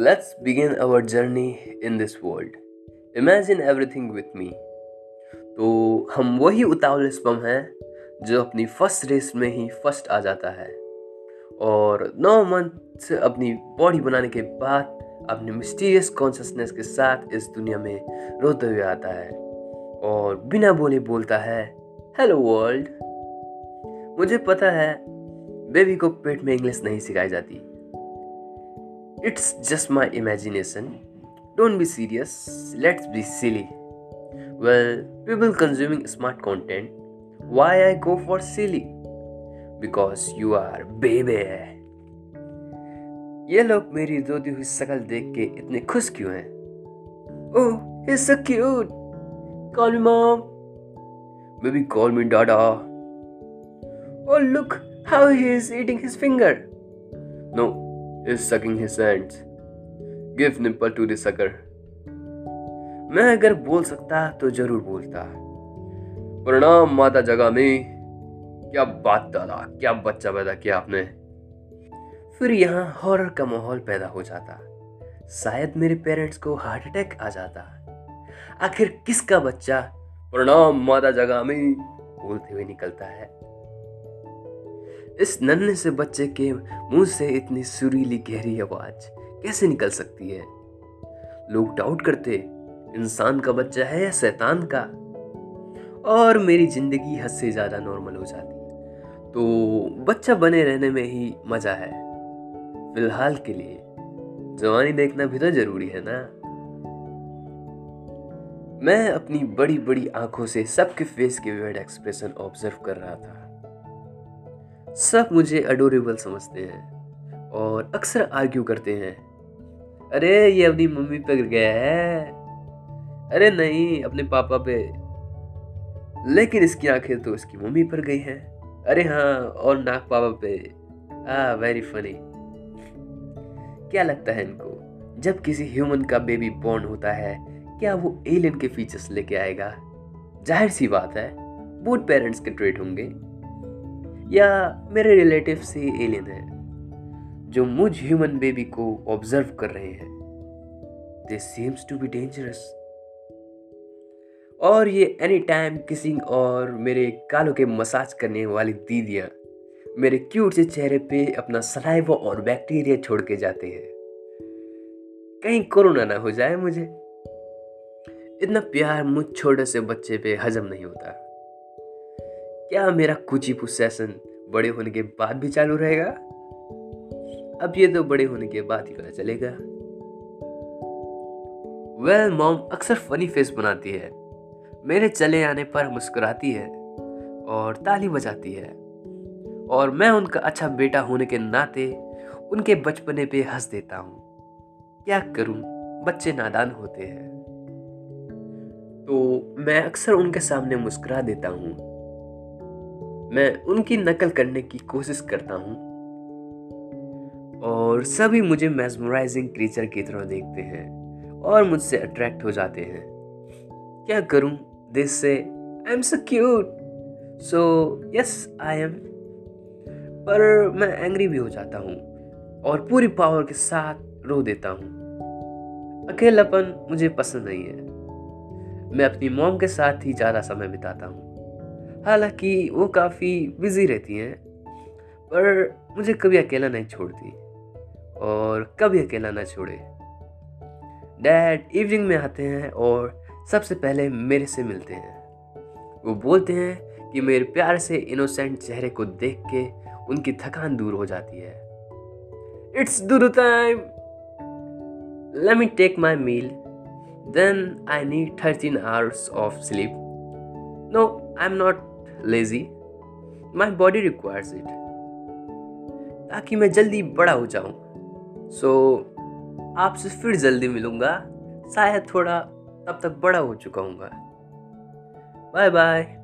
Let's begin our journey in this world. Imagine everything with me. तो हम वही उतावले sperm हैं जो अपनी फ़र्स्ट रेस में ही फ़र्स्ट आ जाता है और नौ मंथ से अपनी बॉडी बनाने के बाद अपने मिस्टीरियस कॉन्शसनेस के साथ इस दुनिया में रोते हुए आता है और बिना बोले बोलता है हेलो वर्ल्ड मुझे पता है बेबी को पेट में इंग्लिश नहीं सिखाई जाती it's just my imagination don't be serious let's be silly well people consuming smart content why I go for silly because you are बेबे ये लोग मेरी रोती हुई शक्ल देख के इतने खुश क्यों हैं ओह he is so cute call me mom baby call me dada oh look how he is eating his finger no he is sucking his hands. Give nipple to the sucker. मैं अगर बोल सकता तो ज़रूर बोलता। प्रणाम माता जगह में। क्या बात दादा, क्या बच्चा पैदा किया आपने। फिर यहाँ हॉरर का माहौल पैदा हो जाता। शायद मेरे पेरेंट्स को हार्ट अटैक आ जाता। आखिर किसका बच्चा? प्रणाम माता जगह में। बोलते हुए निकलता है। इस नन्हे से बच्चे के मुँह से इतनी सुरीली गहरी आवाज़ कैसे निकल सकती है? लोग डाउट करते, इंसान का बच्चा है या शैतान का? और मेरी ज़िंदगी हद से ज़्यादा नॉर्मल हो जाती। तो बच्चा बने रहने में ही मज़ा है। फ़िलहाल के लिए, जवानी देखना भी तो ज़रूरी है ना? मैं अपनी बड़ी बड़ी आँखों से सबके फेस के वियर्ड एक्सप्रेशन ऑब्ज़र्व कर रहा था। सब मुझे अडोरेबल समझते हैं और अक्सर आर्ग्यू करते हैं। अरे, ये अपनी मम्मी पे गिर गया है। अरे, नहीं, अपने पापा पे। लेकिन इसकी आँखें तो इसकी मम्मी पर गई हैं। अरे हाँ और नाक पापा पे। आ वेरी फनी क्या लगता है इनको? जब किसी ह्यूमन का बेबी बॉर्न होता है, क्या वो एलियन के फीचर्स लेके आएगा? ज़ाहिर सी बात है बोथ पेरेंट्स के ट्रेट होंगे। या मेरे रिलेटिव से एलियन है, जो मुझ ह्यूमन बेबी को ऑब्ज़र्व कर रहे हैं। They seems to be dangerous और ये एनी टाइम किसिंग और मेरे कालों के मसाज करने वाली दीदियाँ मेरे क्यूट से चेहरे पे अपना सलाइवा और बैक्टीरिया छोड़ के जाते हैं। कहीं कोरोना ना हो जाए मुझे। इतना प्यार मुझ छोटे से बच्चे पे हजम नहीं होता। क्या मेरा कुची सेशन बड़े होने के बाद भी चालू रहेगा? अब ये तो बड़े होने के बाद ही पता चलेगा। वेल well, मॉम अक्सर फनी फेस बनाती है। मेरे चले आने पर मुस्कुराती है और ताली बजाती है। और मैं उनका अच्छा बेटा होने के नाते उनके बचपने पे हंस देता हूँ। क्या करूँ? बच्चे नादान होते हैं। तो मैं अक्सर उनके सामने मुस्कुरा देता हूँ। मैं उनकी नकल करने की कोशिश करता हूँ। और सभी मुझे मेस्मराइजिंग क्रीचर की तरह देखते हैं और मुझसे अट्रैक्ट हो जाते हैं। क्या करूँ? दिस से I am so cute so yes I am पर मैं एंग्री भी हो जाता हूँ और पूरी पावर के साथ रो देता हूँ। अकेलापन मुझे पसंद नहीं है। मैं अपनी मॉम के साथ ही ज़्यादा समय बिताता हूँ। हालाँकि वो काफ़ी बिज़ी रहती हैं, पर मुझे कभी अकेला नहीं छोड़ती और कभी अकेला ना छोड़े। डैड इवनिंग में आते हैं और सबसे पहले मेरे से मिलते हैं। वो बोलते हैं कि मेरे प्यार से इनोसेंट चेहरे को देख के उनकी थकान दूर हो जाती है। It's due time let me take my meal then I need thirteen hours of sleep no I am not lazy my body requires it ताकि मैं जल्दी बड़ा हो जाऊँ। सो so, आपसे फिर जल्दी मिलूँगा। शायद थोड़ा तब तक बड़ा हो चुका हूँ बाय बाय